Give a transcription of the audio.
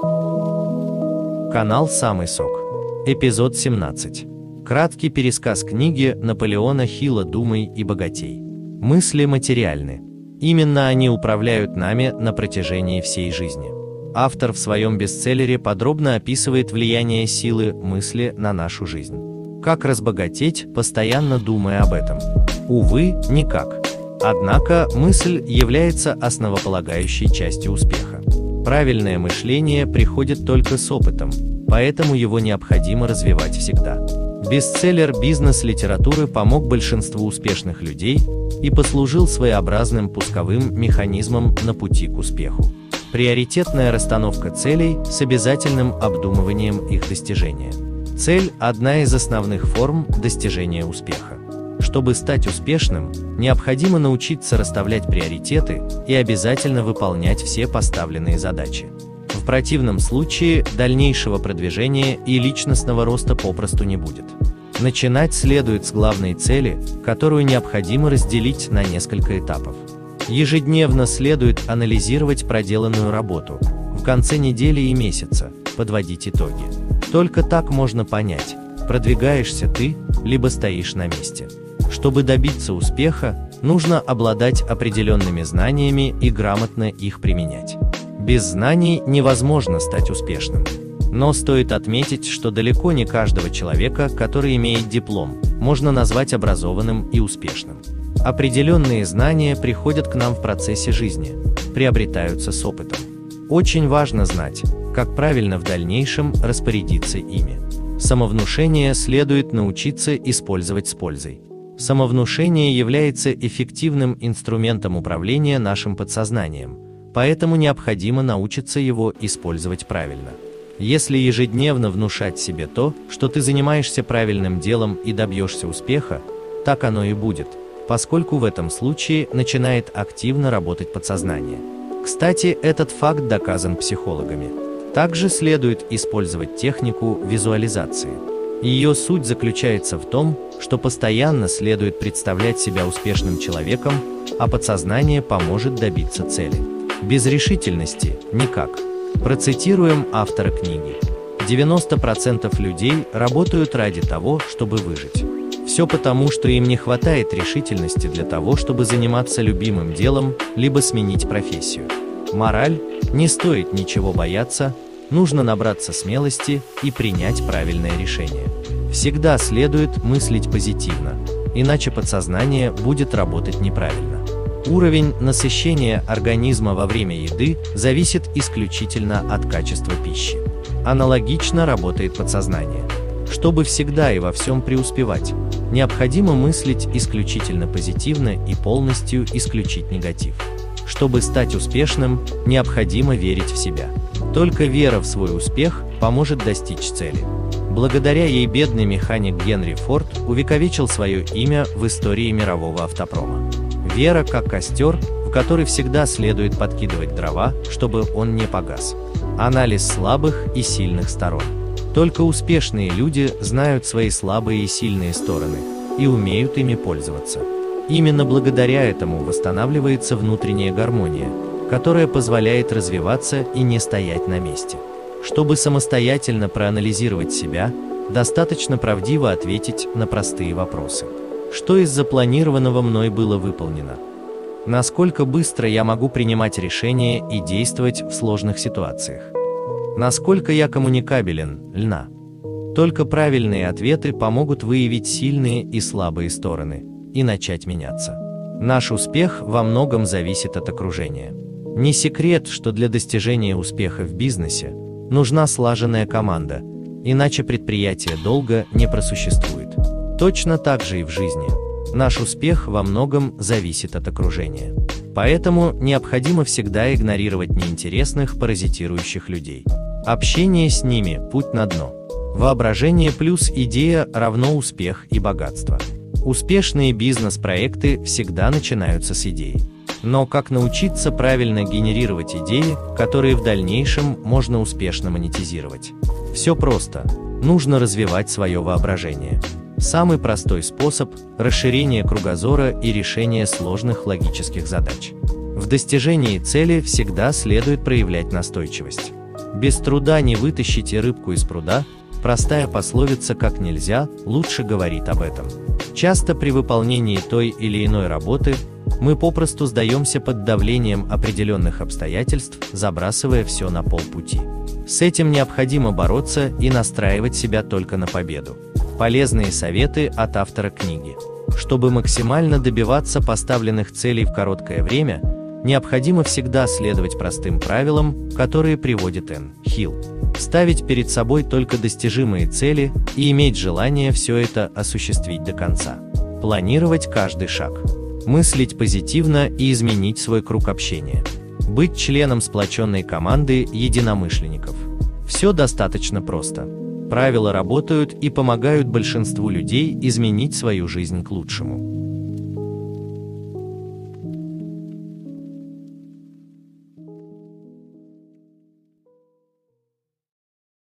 Канал «Самый сок». Эпизод 17. Краткий пересказ книги Наполеона Хилла «Думай и богатей». Мысли материальны. Именно они управляют нами на протяжении всей жизни. Автор в своем бестселлере подробно описывает влияние силы мысли на нашу жизнь. Как разбогатеть, постоянно думая об этом? Увы, никак. Однако мысль является основополагающей частью успеха. Правильное мышление приходит только с опытом, поэтому его необходимо развивать всегда. Бестселлер бизнес-литературы помог большинству успешных людей и послужил своеобразным пусковым механизмом на пути к успеху. Приоритетная расстановка целей с обязательным обдумыванием их достижения. Цель – одна из основных форм достижения успеха. Чтобы стать успешным, необходимо научиться расставлять приоритеты и обязательно выполнять все поставленные задачи. В противном случае дальнейшего продвижения и личностного роста попросту не будет. Начинать следует с главной цели, которую необходимо разделить на несколько этапов. Ежедневно следует анализировать проделанную работу, в конце недели и месяца подводить итоги. Только так можно понять, продвигаешься ты, либо стоишь на месте. Чтобы добиться успеха, нужно обладать определенными знаниями и грамотно их применять. Без знаний невозможно стать успешным. Но стоит отметить, что далеко не каждого человека, который имеет диплом, можно назвать образованным и успешным. Определенные знания приходят к нам в процессе жизни, приобретаются с опытом. Очень важно знать, как правильно в дальнейшем распорядиться ими. Самовнушение следует научиться использовать с пользой. Самовнушение является эффективным инструментом управления нашим подсознанием, поэтому необходимо научиться его использовать правильно. Если ежедневно внушать себе то, что ты занимаешься правильным делом и добьешься успеха, так оно и будет, поскольку в этом случае начинает активно работать подсознание. Кстати, этот факт доказан психологами. Также следует использовать технику визуализации – ее суть заключается в том, что постоянно следует представлять себя успешным человеком, а подсознание поможет добиться цели. Без решительности – никак. Процитируем автора книги. 90% людей работают ради того, чтобы выжить. Все потому, что им не хватает решительности для того, чтобы заниматься любимым делом, либо сменить профессию. Мораль – не стоит ничего бояться, нужно набраться смелости и принять правильное решение. Всегда следует мыслить позитивно, иначе подсознание будет работать неправильно. Уровень насыщения организма во время еды зависит исключительно от качества пищи. Аналогично работает подсознание. Чтобы всегда и во всем преуспевать, необходимо мыслить исключительно позитивно и полностью исключить негатив. Чтобы стать успешным, необходимо верить в себя. Только вера в свой успех поможет достичь цели. Благодаря ей бедный механик Генри Форд увековечил свое имя в истории мирового автопрома. Вера как костер, в который всегда следует подкидывать дрова, чтобы он не погас. Анализ слабых и сильных сторон. Только успешные люди знают свои слабые и сильные стороны и умеют ими пользоваться. Именно благодаря этому восстанавливается внутренняя гармония, которая позволяет развиваться и не стоять на месте. Чтобы самостоятельно проанализировать себя, достаточно правдиво ответить на простые вопросы. Что из запланированного мной было выполнено? Насколько быстро я могу принимать решения и действовать в сложных ситуациях? Насколько я коммуникабелен, льна? Только правильные ответы помогут выявить сильные и слабые стороны – и начать меняться. Наш успех во многом зависит от окружения. Не секрет, что для достижения успеха в бизнесе нужна слаженная команда, иначе предприятие долго не просуществует. Точно так же и в жизни. Наш успех во многом зависит от окружения. Поэтому необходимо всегда игнорировать неинтересных паразитирующих людей. Общение с ними – путь на дно. Воображение плюс идея равно успех и богатство. Успешные бизнес-проекты всегда начинаются с идеи. Но как научиться правильно генерировать идеи, которые в дальнейшем можно успешно монетизировать? Все просто. Нужно развивать свое воображение. Самый простой способ – расширение кругозора и решение сложных логических задач. В достижении цели всегда следует проявлять настойчивость. Без труда не вытащите рыбку из пруда, простая пословица «как нельзя» лучше говорит об этом. Часто при выполнении той или иной работы мы попросту сдаемся под давлением определенных обстоятельств, забрасывая все на полпути. С этим необходимо бороться и настраивать себя только на победу. Полезные советы от автора книги. Чтобы максимально добиваться поставленных целей в короткое время, необходимо всегда следовать простым правилам, которые приводит Н. Хилл. Ставить перед собой только достижимые цели и иметь желание все это осуществить до конца. Планировать каждый шаг. Мыслить позитивно и изменить свой круг общения. Быть членом сплоченной команды единомышленников. Все достаточно просто. Правила работают и помогают большинству людей изменить свою жизнь к лучшему.